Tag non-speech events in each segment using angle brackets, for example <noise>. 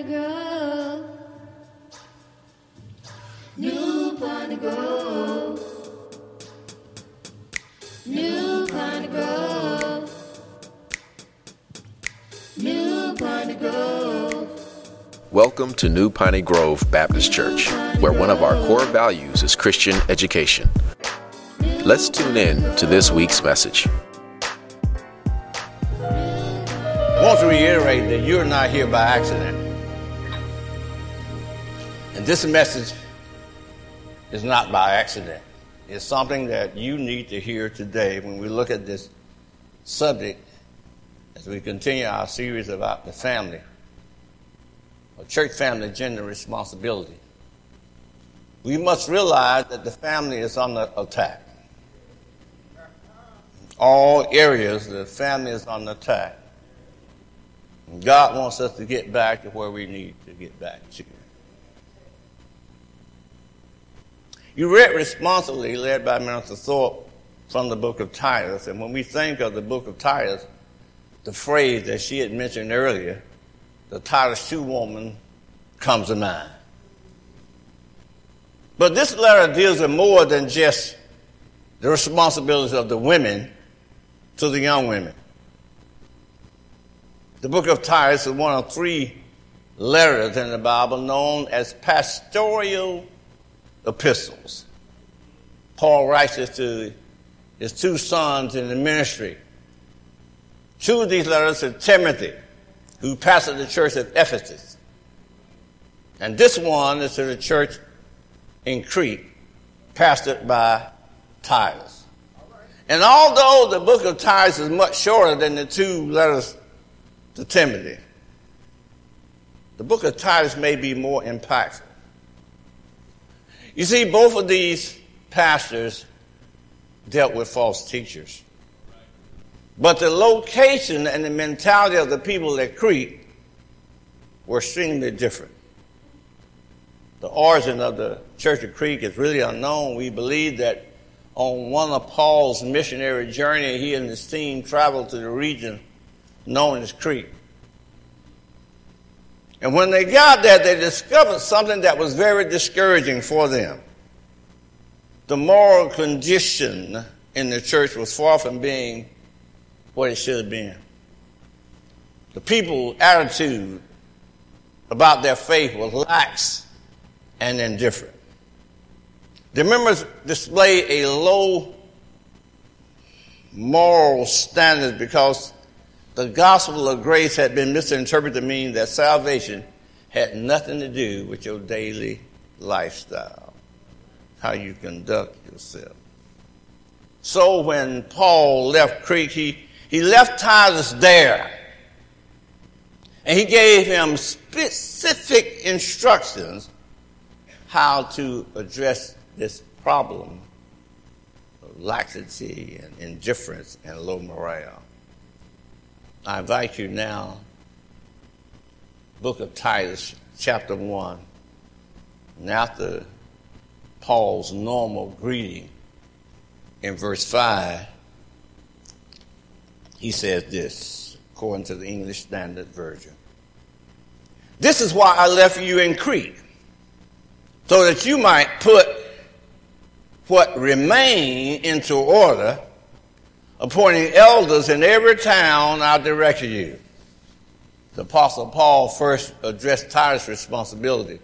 Piney Grove. New Piney Grove. New Piney Grove. New Piney Grove. Welcome to New Piney Grove Baptist Church, where one of our core values is Christian education. Let's tune in to this week's message. I want to reiterate that you're not here by accident. And this message is not by accident. It's something that you need to hear today when we look at this subject as we continue our series about the family, or church family gender responsibility. We must realize that the family is under attack. All areas, the family is under attack. God wants us to get back to where we need to get back to. You read responsibly, led by Minister Thorpe, from the book of Titus. And when we think of the book of Titus, the phrase that she had mentioned earlier, the Titus 2 woman, comes to mind. But this letter deals with more than just the responsibilities of the women to the young women. The book of Titus is one of three letters in the Bible known as pastoral epistles. Paul writes this to his two sons in the ministry. Two of these letters to Timothy, who pastored the church at Ephesus. And this one is to the church in Crete, pastored by Titus. And although the book of Titus is much shorter than the two letters to Timothy. The book of Titus may be more impactful. You see, both of these pastors dealt with false teachers. But the location and the mentality of the people at Crete were extremely different. The origin of the Church of Crete is really unknown. We believe that on one of Paul's missionary journey, he and his team traveled to the region known as Crete. And when they got there, they discovered something that was very discouraging for them. The moral condition in the church was far from being what it should have been. The people's attitude about their faith was lax and indifferent. The members displayed a low moral standard because the gospel of grace had been misinterpreted to mean that salvation had nothing to do with your daily lifestyle, how you conduct yourself. So when Paul left Crete, he, he left Titus there. And he gave him specific instructions how to address this problem of laxity and indifference and low morale. I invite you now, book of Titus, chapter 1. And after Paul's normal greeting in verse 5, he says this, according to the English Standard Version. This is why I left you in Crete, so that you might put what remained into order appointing elders in every town I directed you. The Apostle Paul first addressed Titus' responsibility.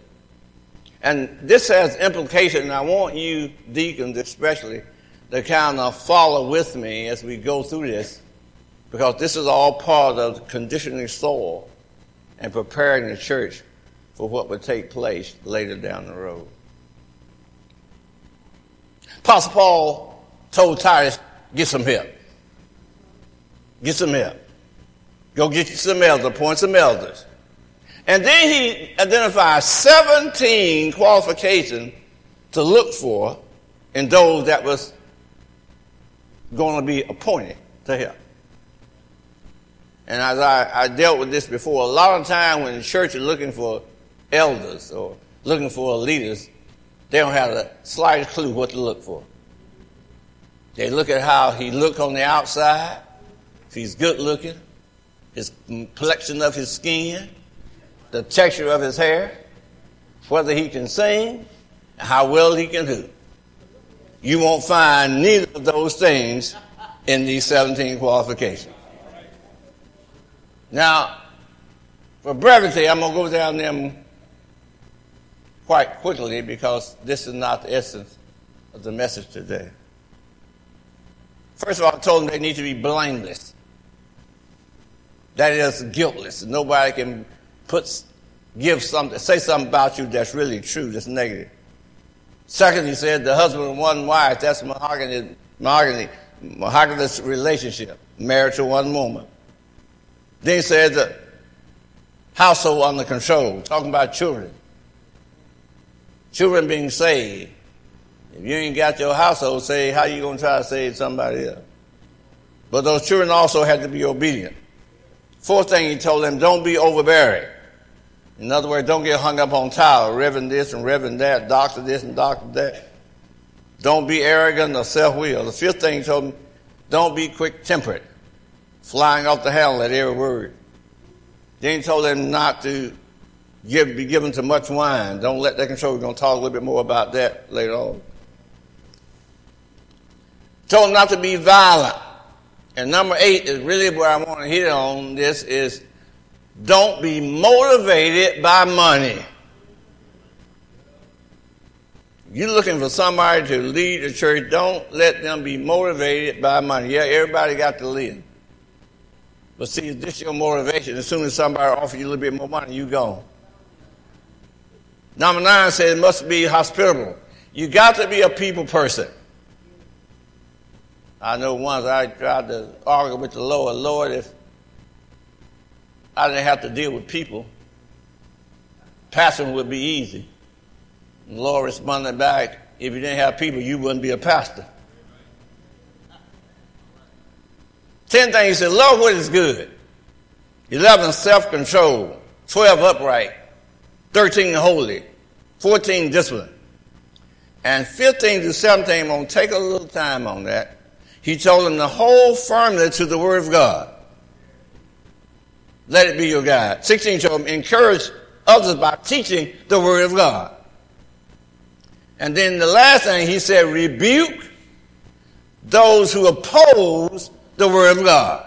And this has implication, and I want you, deacons especially, to kind of follow with me as we go through this, because this is all part of conditioning soil and preparing the church for what would take place later down the road. Apostle Paul told Titus, get some help. Get some help. Go get you some elders, appoint some elders. And then he identifies 17 qualifications to look for in those that was going to be appointed to help. And as I, I dealt with this before, a lot of time when the church is looking for elders or looking for leaders, they don't have the slightest clue what to look for. They look at how he looked on the outside, he's good looking, his complexion of his skin, the texture of his hair, whether he can sing, how well he can do. You won't find neither of those things in these 17 qualifications. Now, for brevity, I'm going to go down them quite quickly because this is not the essence of the message today. First of all, I told them they need to be blameless. That is guiltless. Nobody can put, give something, say something about you that's really true, that's negative. Second, he said the husband and one wife, that's mahogany, mahogany, mahogany relationship, married to one woman. Then he said the household under control, talking about children. Children being saved. If you ain't got your household saved, how you going to try to save somebody else? But those children also had to be obedient. Fourth thing he told them, don't be overbearing. In other words, don't get hung up on title, reverend this and reverend that, doctor this and doctor that. Don't be arrogant or self-willed. The fifth thing he told them, don't be quick-tempered, flying off the handle at every word. Then he told them not to give, be given to much wine. Don't let that control. We're going to talk a little bit more about that later on. Told them not to be violent. And number eight is really where I want to hit on this is don't be motivated by money. You're looking for somebody to lead the church, don't let them be motivated by money. Yeah, everybody got to live. But see, this your motivation. As soon as somebody offers you a little bit more money, you go. Number nine says it must be hospitable. You got to be a people person. I know once I tried to argue with the Lord, Lord, if I didn't have to deal with people, pastoring would be easy. And the Lord responded back, if you didn't have people, you wouldn't be a pastor. Ten things he said, love what is good. Eleven, self-control. Twelve, upright. Thirteen, holy. Fourteen, discipline. And 15 to 17, I'm going to take a little time on that. He told them to hold firmly to the word of God. Let it be your guide. 16 told them, encourage others by teaching the word of God. And then the last thing he said, rebuke those who oppose the Word of God.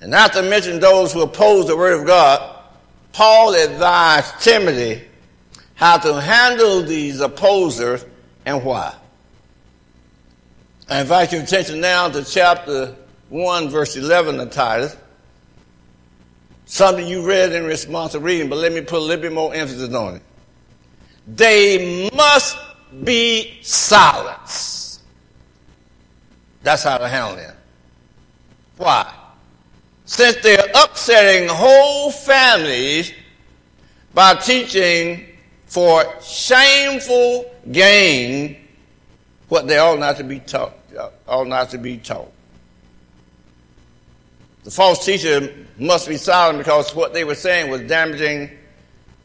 And not to mention those who oppose the Word of God, Paul advised Timothy how to handle these opposers and why. I invite your attention now to chapter 1, verse 11 of Titus. Something you read in response to reading, but let me put a little bit more emphasis on it. They must be silenced. That's how to handle them. Why? Since they're upsetting whole families by teaching for shameful gain what they ought not to be taught, ought not to be taught. The false teacher must be silent because what they were saying was damaging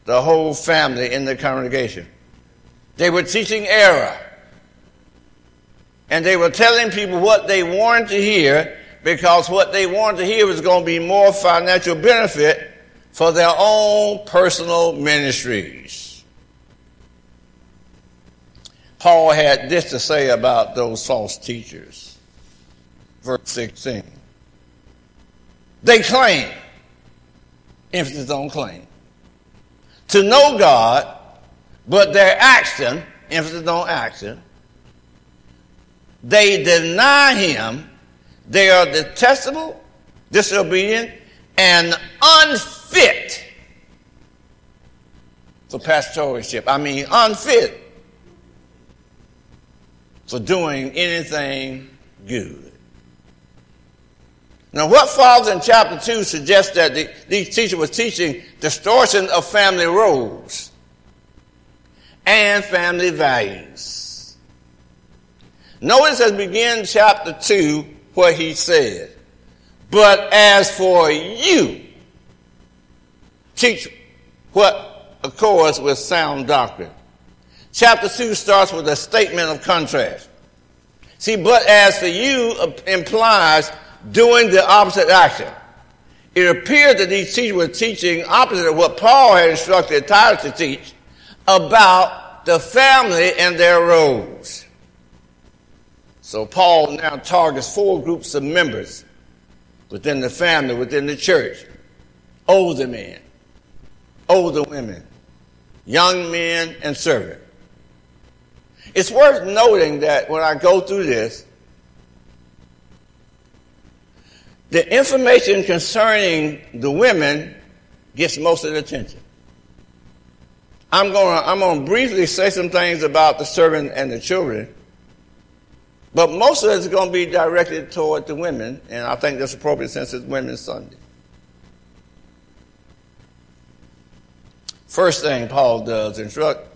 the whole family in the congregation. They were teaching error. And they were telling people what they wanted to hear because what they wanted to hear was going to be more financial benefit for their own personal ministries. Paul had this to say about those false teachers. Verse 16. They claim, emphasis on claim, to know God, but their action, emphasis on action, they deny Him they are detestable, disobedient, and unfit for pastoralship. I mean, unfit for doing anything good. Now, what follows in chapter 2 suggests that the, these teachers were teaching distortion of family roles and family values. Notice as we begin chapter 2, what he said. But as for you, teach what accords with sound doctrine. Chapter 2 starts with a statement of contrast. See, but as for you uh, implies doing the opposite action. it appeared that these teachers were teaching opposite of what Paul had instructed Titus to teach about the family and their roles. So Paul now targets four groups of members within the family, within the church. Older men, older women, young men, and servants. It's worth noting that when I go through this, the information concerning the women gets most of the attention. I'm going to I'm to briefly say some things about the servant and the children, but most of it is going to be directed toward the women, and I think that's appropriate since it's Women's Sunday. First thing Paul does instruct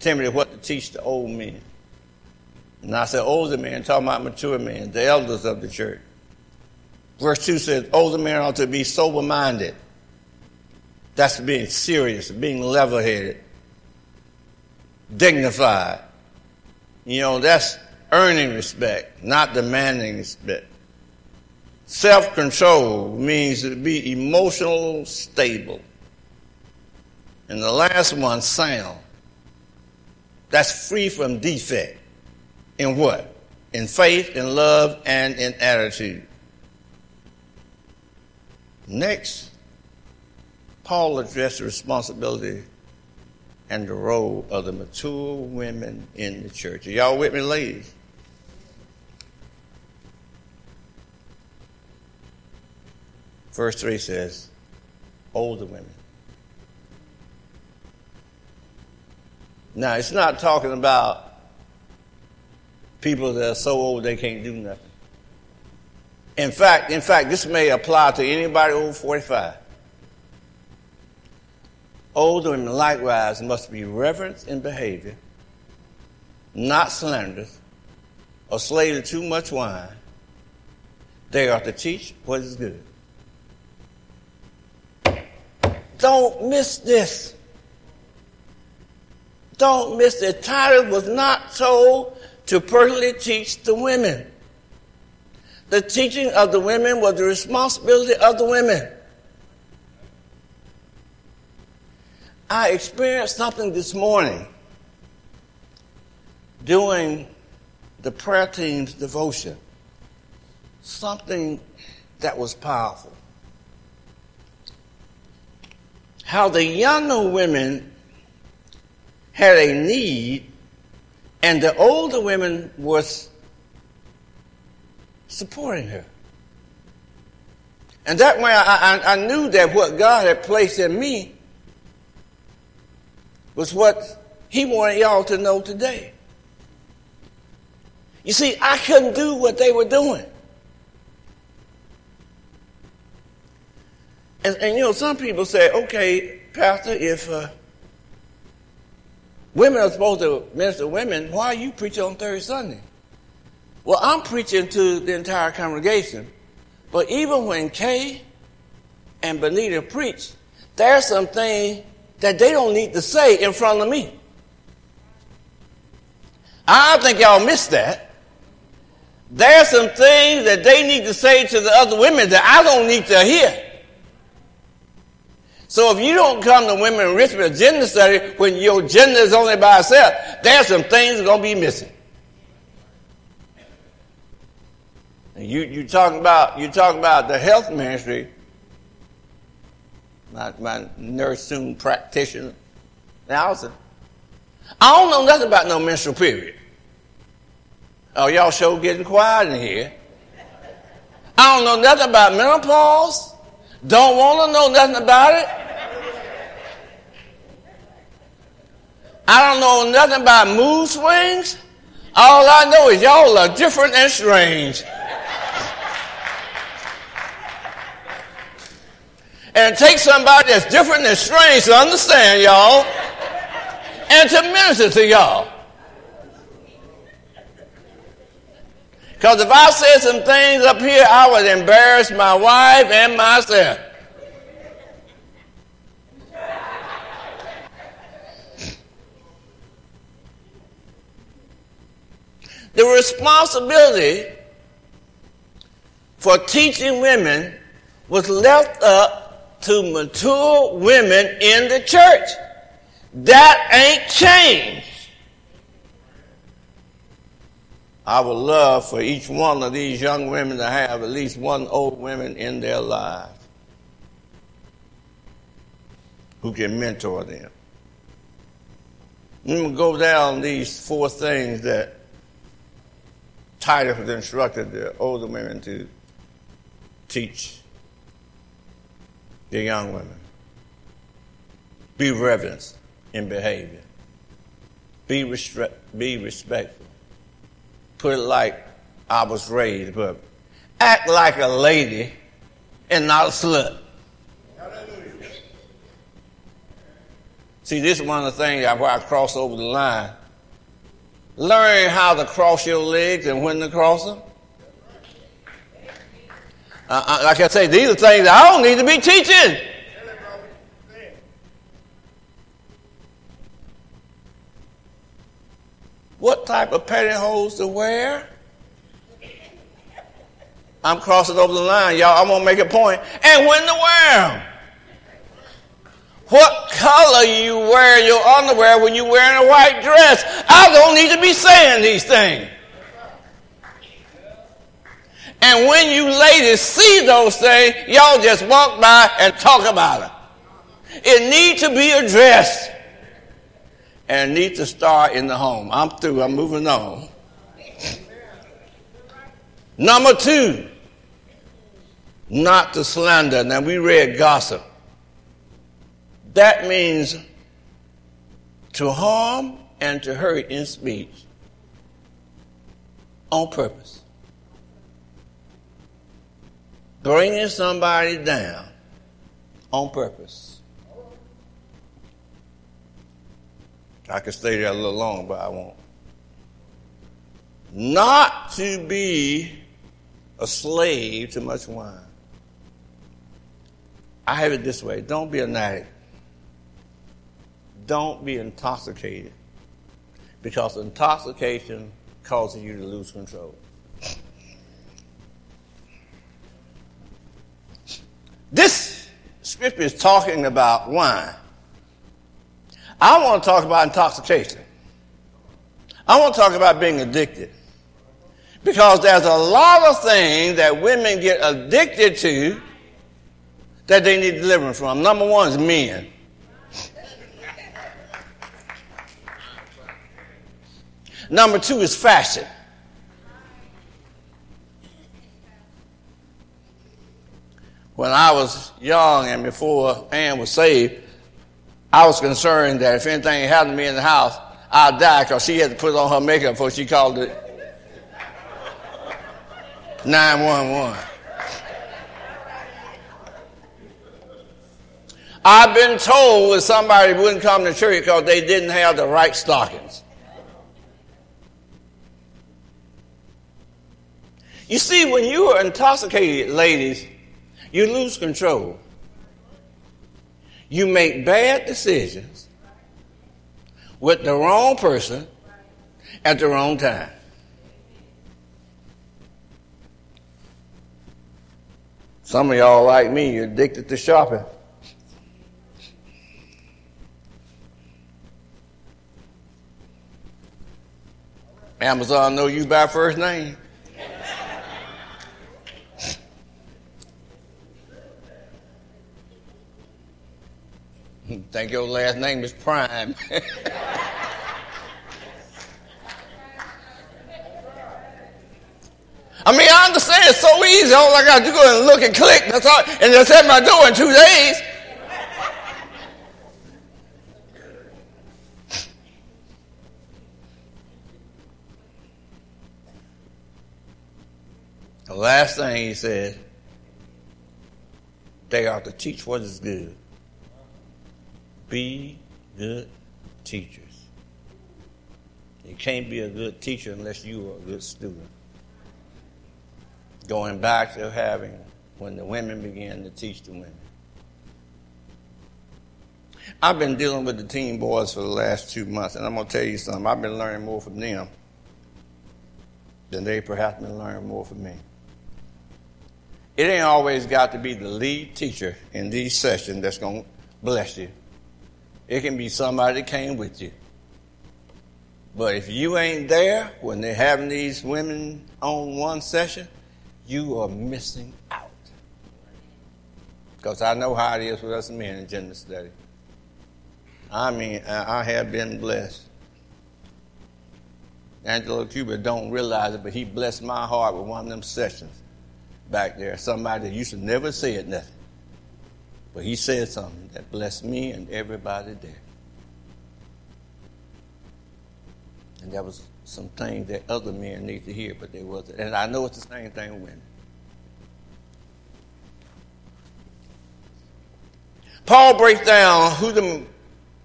Timothy what to teach the old men. And I said older men, talking about mature men, the elders of the church. Verse 2 says, older men ought to be sober minded. That's being serious, being level headed, dignified. You know, that's earning respect, not demanding respect. Self control means to be emotional stable. And the last one, sound. That's free from defect. In what? In faith, in love, and in attitude. Next, Paul addressed the responsibility and the role of the mature women in the church. Are y'all with me, ladies? Verse 3 says, older women. Now, it's not talking about people that are so old they can't do nothing. In fact, in fact, this may apply to anybody over 45. Older women likewise must be reverent in behavior, not slanderous, or slave to too much wine. They are to teach what is good. Don't miss this. Don't miss it. Titus was not told to personally teach the women. The teaching of the women was the responsibility of the women. I experienced something this morning doing the prayer team's devotion. Something that was powerful. How the younger women had a need, and the older women was supporting her. And that way I, I, I knew that what God had placed in me was what He wanted y'all to know today. You see, I couldn't do what they were doing. And, and you know, some people say, okay, Pastor, if uh, Women are supposed to minister to women. Why are you preaching on third Sunday? Well, I'm preaching to the entire congregation. But even when Kay and Benita preach, there's some things that they don't need to say in front of me. I think y'all missed that. There's some things that they need to say to the other women that I don't need to hear. So if you don't come to women enrichment gender study when your gender is only by itself, there's some things going to be missing. You you talking about you talking about the health ministry, my, my nursing practitioner, Allison. I don't know nothing about no menstrual period. Oh, y'all sure getting quiet in here. I don't know nothing about menopause. Don't want to know nothing about it. I don't know nothing about mood swings. All I know is y'all are different and strange. And take somebody that's different and strange to understand y'all and to minister to y'all. Because if I said some things up here, I would embarrass my wife and myself. <laughs> the responsibility for teaching women was left up to mature women in the church. That ain't changed. I would love for each one of these young women to have at least one old woman in their life who can mentor them. I'm going to go down these four things that Titus instructed the older women to teach the young women. Be reverent in behavior. Be, restre- be respectful. Put it like I was raised, but act like a lady and not a slut. See, this is one of the things where I cross over the line. Learn how to cross your legs and when to cross them. Uh, uh, like I say, these are things I don't need to be teaching. What type of pantyhose to wear? I'm crossing over the line, y'all. I'm gonna make a point. And when to wear them. What color you wear your underwear when you're wearing a white dress? I don't need to be saying these things. And when you ladies see those things, y'all just walk by and talk about it. It needs to be addressed and need to start in the home. I'm through. I'm moving on. Number two, not to slander. Now we read gossip. That means to harm and to hurt in speech on purpose. Bringing somebody down on purpose. I could stay there a little long, but I won't. Not to be a slave to much wine. I have it this way don't be an addict. Don't be intoxicated because intoxication causes you to lose control. This scripture is talking about wine. I want to talk about intoxication. I want to talk about being addicted. Because there's a lot of things that women get addicted to that they need deliverance from. Number one is men. Number two is fashion. When I was young and before Ann was saved, I was concerned that if anything happened to me in the house, I'd die because she had to put on her makeup before she called it 911. I've been told that somebody wouldn't come to church because they didn't have the right stockings. You see, when you are intoxicated, ladies, you lose control. You make bad decisions with the wrong person at the wrong time. Some of y'all, like me, you're addicted to shopping. Amazon know you by first name. Think your last name is Prime. I mean, I understand it's so easy. All I got to do is look and click. That's all, and just at my door in two days. The last thing he said, they are to teach what is good. Be good teachers. You can't be a good teacher unless you are a good student. Going back to having when the women began to teach the women. I've been dealing with the teen boys for the last two months, and I'm going to tell you something. I've been learning more from them than they perhaps been learning more from me. It ain't always got to be the lead teacher in these sessions that's going to bless you. It can be somebody that came with you. But if you ain't there when they're having these women on one session, you are missing out. Because I know how it is with us men in gender study. I mean, I have been blessed. Angelo Cuba don't realize it, but he blessed my heart with one of them sessions back there. Somebody that used to never say it nothing. But he said something that blessed me and everybody there. And there was some things that other men need to hear, but they wasn't. And I know it's the same thing with women. Paul breaks down who the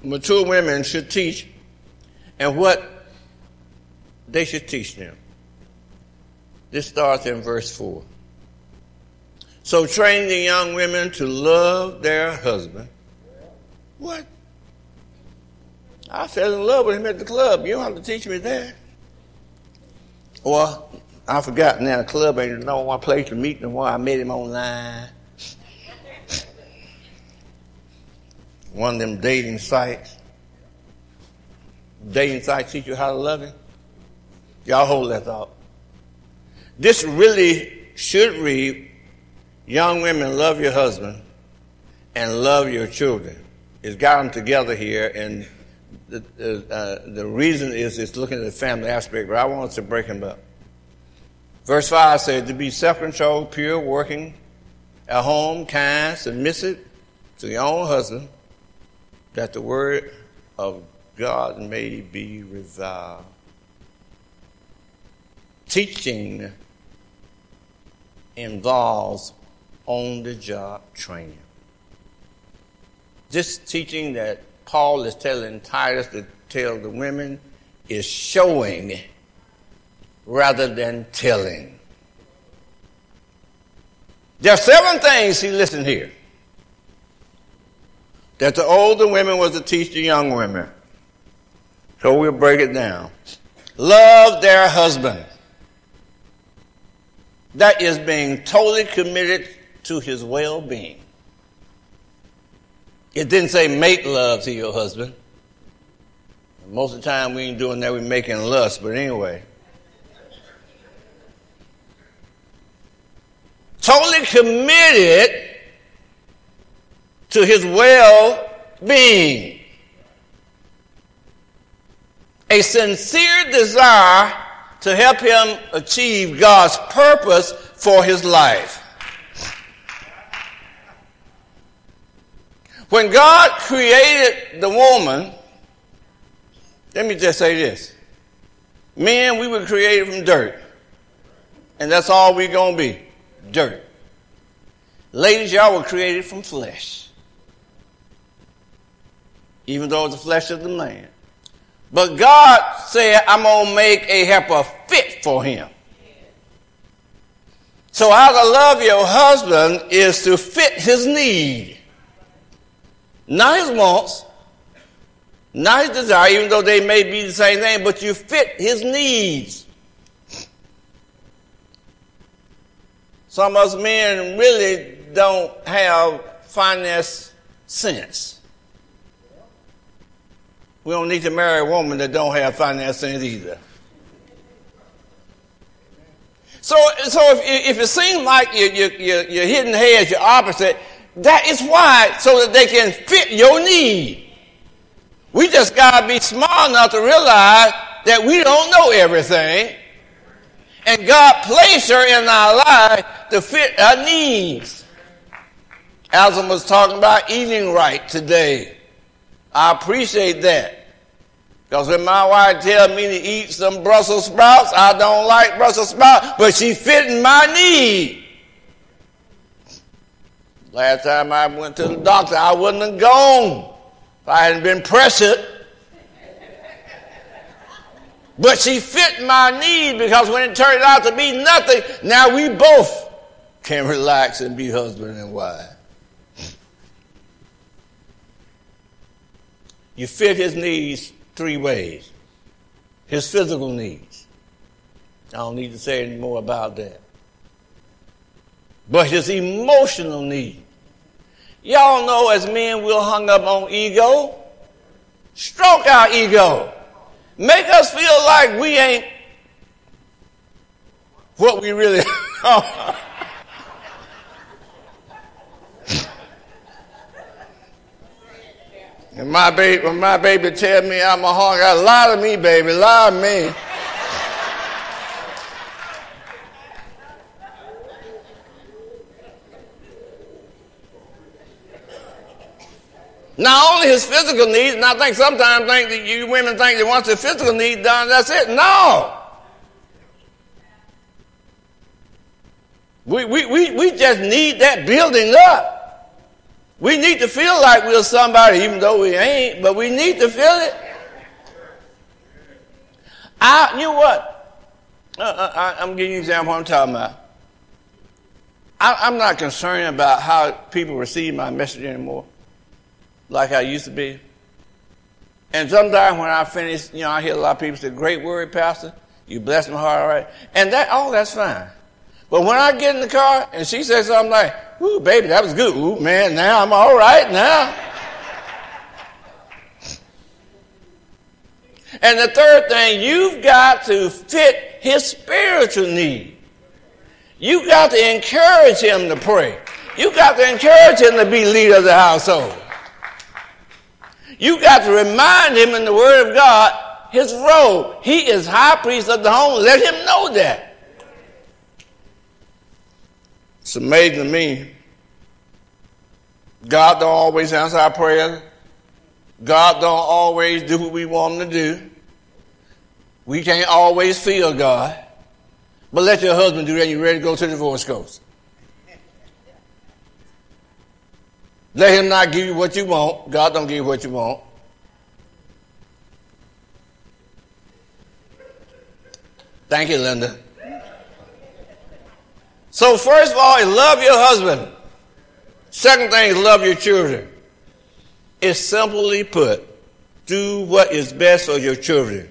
mature women should teach and what they should teach them. This starts in verse 4. So train the young women to love their husband. What? I fell in love with him at the club. You don't have to teach me that. Well, I forgot now the club ain't no one place to meet no more. I met him online. one of them dating sites. Dating sites teach you how to love him. Y'all hold that thought. This really should read, young women, love your husband and love your children. It's got them together here, and the, uh, the reason is it's looking at the family aspect, but I want to break them up. Verse 5 says, to be self-controlled, pure, working at home, kind, submissive to your own husband, that the word of God may be reviled. Teaching involves on the job training. This teaching that Paul is telling Titus to tell the women is showing rather than telling. There are seven things he listened here that the older women was to teach the young women. So we'll break it down. Love their husband. That is being totally committed to his well being. It didn't say make love to your husband. Most of the time we ain't doing that, we're making lust, but anyway. Totally committed to his well being. A sincere desire to help him achieve God's purpose for his life. When God created the woman, let me just say this. Men, we were created from dirt. And that's all we're going to be dirt. Ladies, y'all were created from flesh. Even though it's the flesh of the man. But God said, I'm going to make a helper fit for him. So how to love your husband is to fit his need. Not his wants, not his desire, even though they may be the same thing, but you fit his needs. Some of us men really don't have finance sense. We don't need to marry a woman that don't have finance sense either. So, so if, if it seems like you're, you're, you're hitting heads, you're opposite, that is why, so that they can fit your need. We just got to be smart enough to realize that we don't know everything. And God placed her in our life to fit our needs. Alison was talking about eating right today. I appreciate that. Because when my wife tells me to eat some Brussels sprouts, I don't like Brussels sprouts, but she fitting my need. Last time I went to the doctor, I wouldn't have gone if I hadn't been pressing. But she fit my need because when it turned out to be nothing, now we both can relax and be husband and wife. You fit his needs three ways. His physical needs. I don't need to say any more about that. but his emotional need. Y'all know as men we're hung up on ego. Stroke our ego. Make us feel like we ain't what we really <laughs> are. And my baby, my baby tell me I'm a hog, I lie to me, baby, lie to me. Not only his physical needs, and I think sometimes think that you women think that once the physical needs done, that's it. No. We, we, we, we just need that building up. We need to feel like we're somebody, even though we ain't, but we need to feel it. I, you know what? Uh, uh, I, am giving you an example I'm talking about. I, I'm not concerned about how people receive my message anymore, like I used to be. And sometimes when I finish, you know, I hear a lot of people say, "Great word, Pastor. You bless my heart, all right." And that, oh, that's fine. But when I get in the car and she says something like, Ooh, baby, that was good. Ooh, man, now I'm all right now. And the third thing, you've got to fit his spiritual need. You've got to encourage him to pray. You've got to encourage him to be leader of the household. You've got to remind him in the Word of God his role. He is high priest of the home. Let him know that. It's amazing to me. God don't always answer our prayers. God don't always do what we want him to do. We can't always feel God. But let your husband do that you're ready to go to the divorce court. Let him not give you what you want. God don't give you what you want. Thank you, Linda. So first of all, love your husband. Second thing is love your children. It's simply put, do what is best for your children.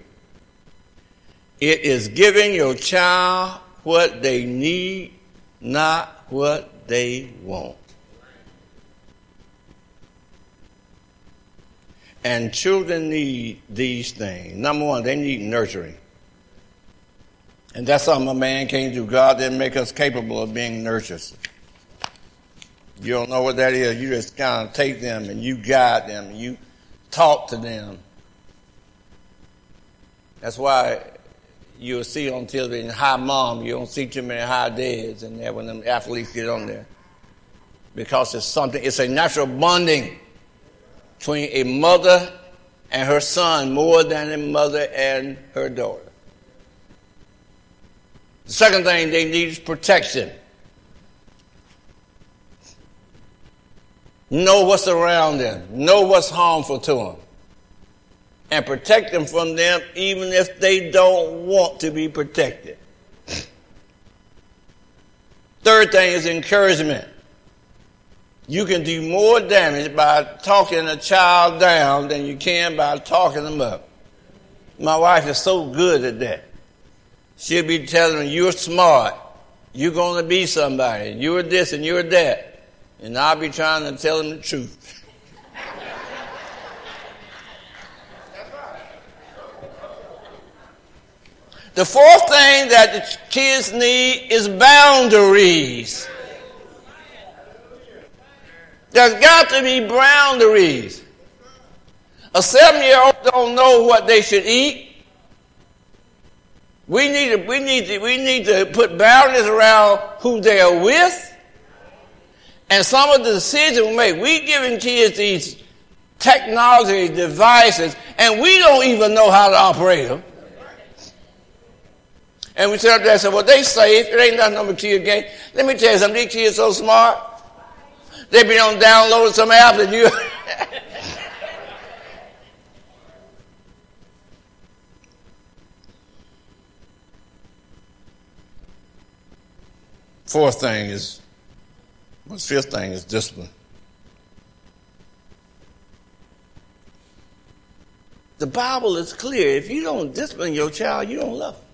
It is giving your child what they need, not what they want. And children need these things. Number one, they need nurturing. And that's something a man can't do. God didn't make us capable of being nurturers. You don't know what that is. You just kind of take them and you guide them and you talk to them. That's why you'll see on television hi mom. You don't see too many hi dads in there when them athletes get on there. Because it's something, it's a natural bonding between a mother and her son more than a mother and her daughter. The second thing they need is protection. Know what's around them, know what's harmful to them, and protect them from them even if they don't want to be protected. Third thing is encouragement. You can do more damage by talking a child down than you can by talking them up. My wife is so good at that. She'll be telling them, you're smart. You're going to be somebody. You're this and you're that. And I'll be trying to tell them the truth. The fourth thing that the kids need is boundaries. There's got to be boundaries. A seven year old don't know what they should eat. We need to, we need to, we need to put boundaries around who they are with. And some of the decisions we make, we giving kids these technology devices, and we don't even know how to operate them. And we sit up there and say, well, they safe. It ain't nothing on the kid game. Let me tell you something. These kids so smart. They be on downloading some apps and you <laughs> Fourth thing is, the fifth thing is discipline. The Bible is clear. If you don't discipline your child, you don't love him.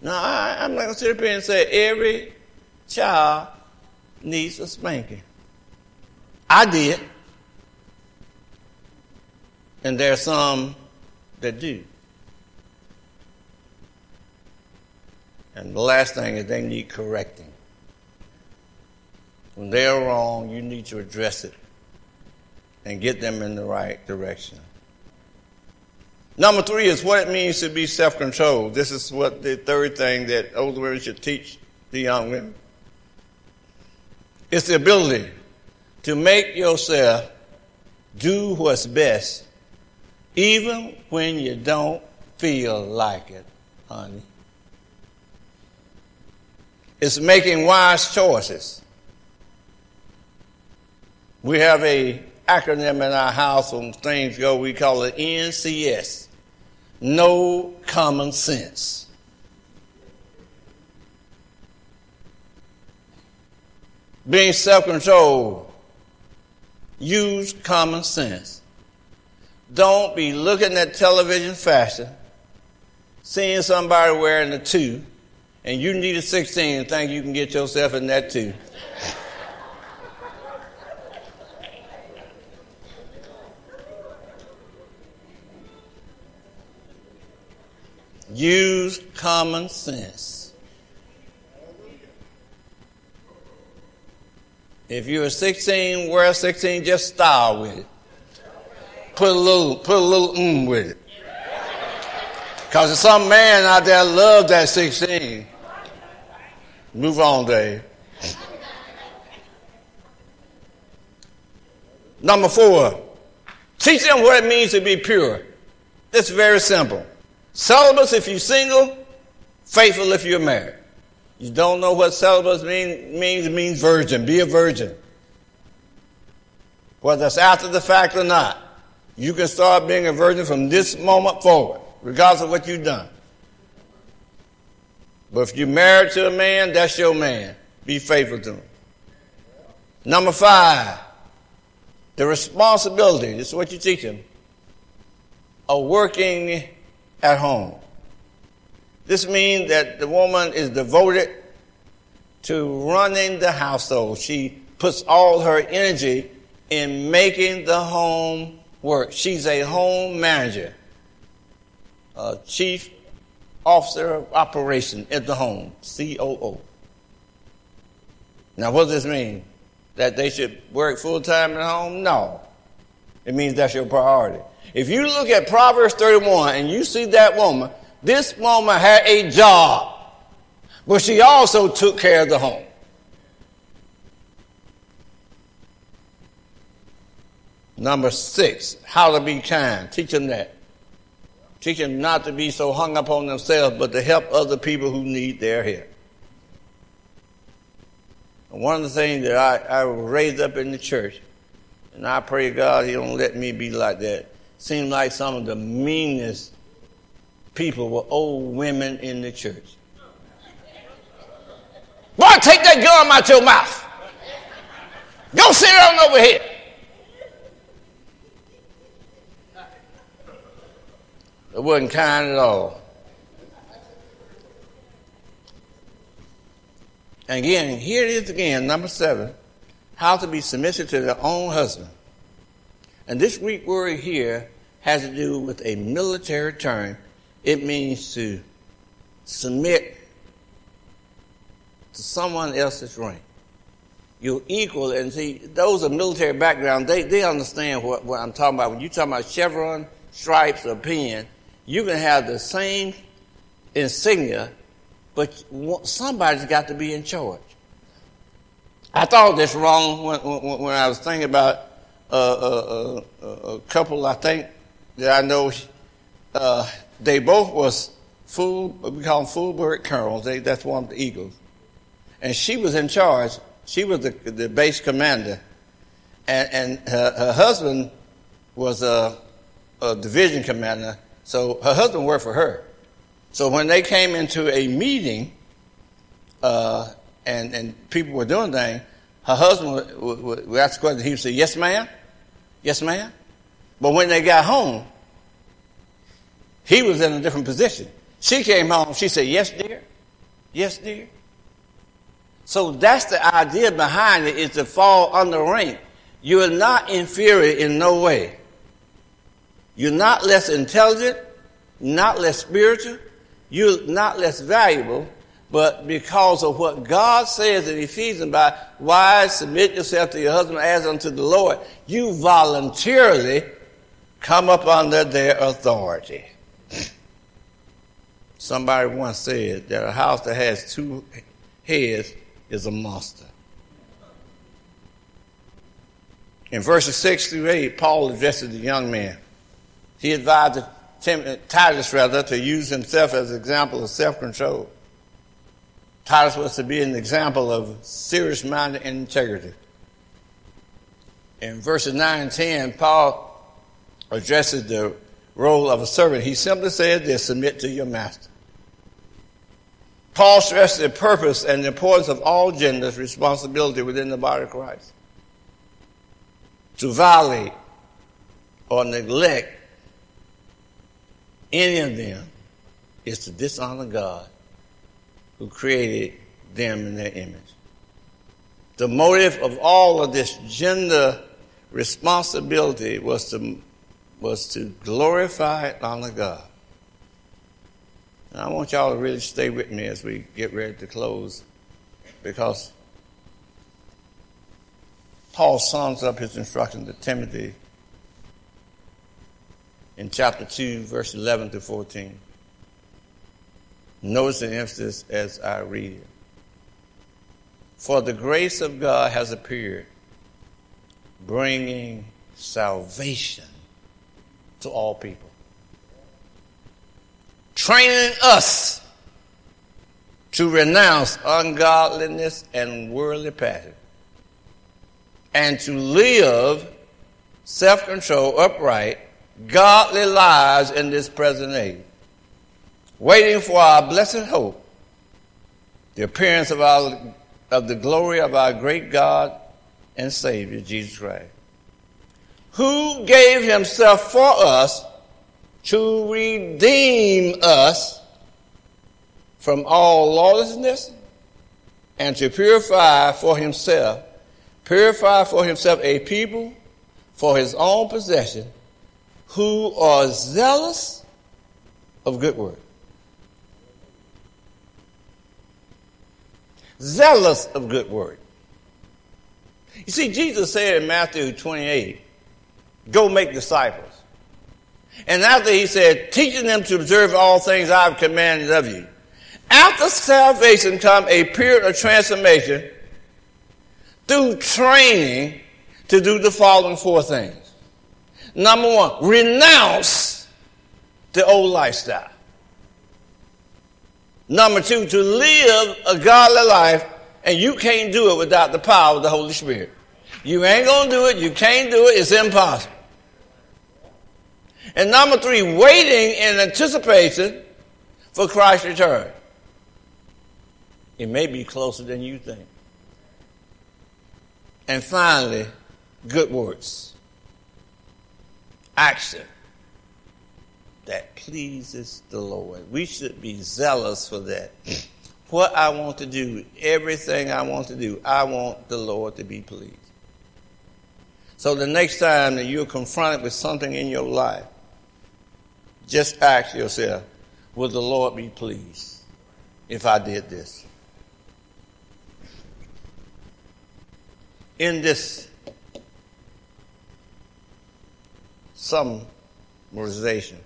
Now, I, I'm not going to sit up here and say every child needs a spanking. I did. And there are some that do. And the last thing is they need correcting. When they're wrong, you need to address it and get them in the right direction. Number three is what it means to be self controlled. This is what the third thing that older women should teach the young women. It's the ability to make yourself do what's best, even when you don't feel like it, honey. It's making wise choices. We have a acronym in our house when things go, we call it NCS. No common sense. Being self controlled, use common sense. Don't be looking at television fashion, seeing somebody wearing a two, and you need a 16 and think you can get yourself in that two. Use common sense. If you're 16, wear 16, just style with it. Put a little, put a little mm with it. Because there's some man out there love that 16. Move on, Dave. Number four, teach them what it means to be pure. It's very simple. Celibate if you're single, faithful if you're married. You don't know what celibate mean, means? Means virgin. Be a virgin. Whether it's after the fact or not, you can start being a virgin from this moment forward, regardless of what you've done. But if you're married to a man, that's your man. Be faithful to him. Number five, the responsibility, this is what you teach them, of working at home. This means that the woman is devoted to running the household. She puts all her energy in making the home work. She's a home manager, a chief officer of operation at the home, COO. Now, what does this mean? That they should work full time at home? No. It means that's your priority. If you look at Proverbs 31 and you see that woman, this woman had a job, but she also took care of the home. Number six, how to be kind. Teach them that. Teach them not to be so hung up on themselves, but to help other people who need their help. One of the things that I, I was raised up in the church, and I pray God He don't let me be like that. Seemed like some of the meanest people were old women in the church. Boy, take that gum out your mouth. Go sit down over here. It wasn't kind at all. And again, here it is again, number seven how to be submissive to their own husband. And this Greek word here has to do with a military term. It means to submit to someone else's rank. You're equal, and see, those of military background, they, they understand what, what I'm talking about. When you're talking about chevron, stripes, or pin, you can have the same insignia, but somebody's got to be in charge. I thought this wrong when, when, when I was thinking about uh, uh, uh, a couple, I think, that I know. They both was full, we call them full bird colonels. They, that's one of the Eagles. And she was in charge. She was the, the base commander. And, and her, her husband was a, a division commander. So her husband worked for her. So when they came into a meeting, uh, and, and people were doing things, her husband would, would, would ask the question. He would say, Yes, ma'am. Yes, ma'am. But when they got home, he was in a different position. She came home. She said, Yes, dear. Yes, dear? So that's the idea behind it is to fall under rank. You are not inferior in no way. You're not less intelligent, not less spiritual, you're not less valuable, but because of what God says in Ephesians by wives, submit yourself to your husband as unto the Lord, you voluntarily come up under their authority. Somebody once said that a house that has two heads is a monster. In verses 6 through 8, Paul addresses the young man. He advised Tim, Titus, rather, to use himself as an example of self control. Titus was to be an example of serious minded integrity. In verses 9 and 10, Paul addresses the role of a servant. He simply said this submit to your master. Paul stressed the purpose and the importance of all genders' responsibility within the body of Christ. To violate or neglect any of them is to dishonor God who created them in their image. The motive of all of this gender responsibility was to, was to glorify and honor God. And I want y'all to really stay with me as we get ready to close because Paul sums up his instruction to Timothy in chapter 2, verse 11 to 14. Notice the emphasis as I read it. For the grace of God has appeared, bringing salvation to all people. Training us to renounce ungodliness and worldly passion and to live self control, upright, godly lives in this present age, waiting for our blessed hope, the appearance of, our, of the glory of our great God and Savior, Jesus Christ, who gave himself for us to redeem us from all lawlessness and to purify for himself, purify for himself a people for his own possession who are zealous of good work. Zealous of good work. You see, Jesus said in Matthew 28, go make disciples. And after he said, teaching them to observe all things I have commanded of you. After salvation come a period of transformation through training to do the following four things. Number one, renounce the old lifestyle. Number two, to live a godly life, and you can't do it without the power of the Holy Spirit. You ain't gonna do it, you can't do it, it's impossible. And number three, waiting in anticipation for Christ's return. It may be closer than you think. And finally, good works. Action that pleases the Lord. We should be zealous for that. What I want to do, everything I want to do, I want the Lord to be pleased. So the next time that you're confronted with something in your life, just ask yourself, will the Lord be pleased if I did this? In this summarization,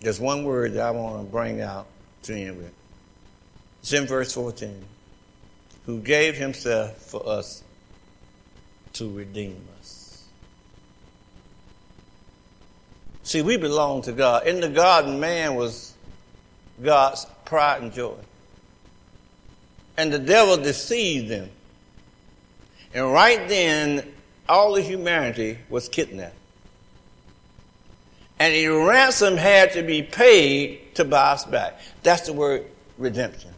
there's one word that I want to bring out to end with. It's in verse 14. Who gave himself for us to redeem us. See, we belong to God. In the garden, man was God's pride and joy. And the devil deceived them. And right then, all of humanity was kidnapped. And a ransom had to be paid to buy us back. That's the word redemption.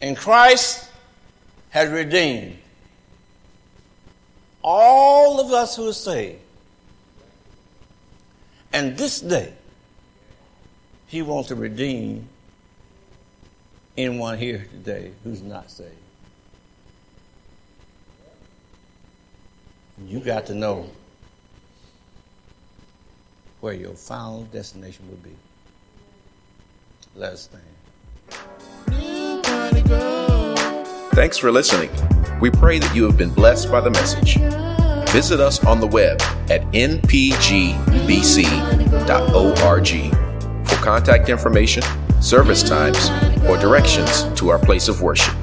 And Christ has redeemed all of us who are saved and this day, He wants to redeem anyone here today who's not saved. You got to know where your final destination will be. Let us stand. Thanks for listening. We pray that you have been blessed by the message. Visit us on the web at npgbc.org for contact information, service times, or directions to our place of worship.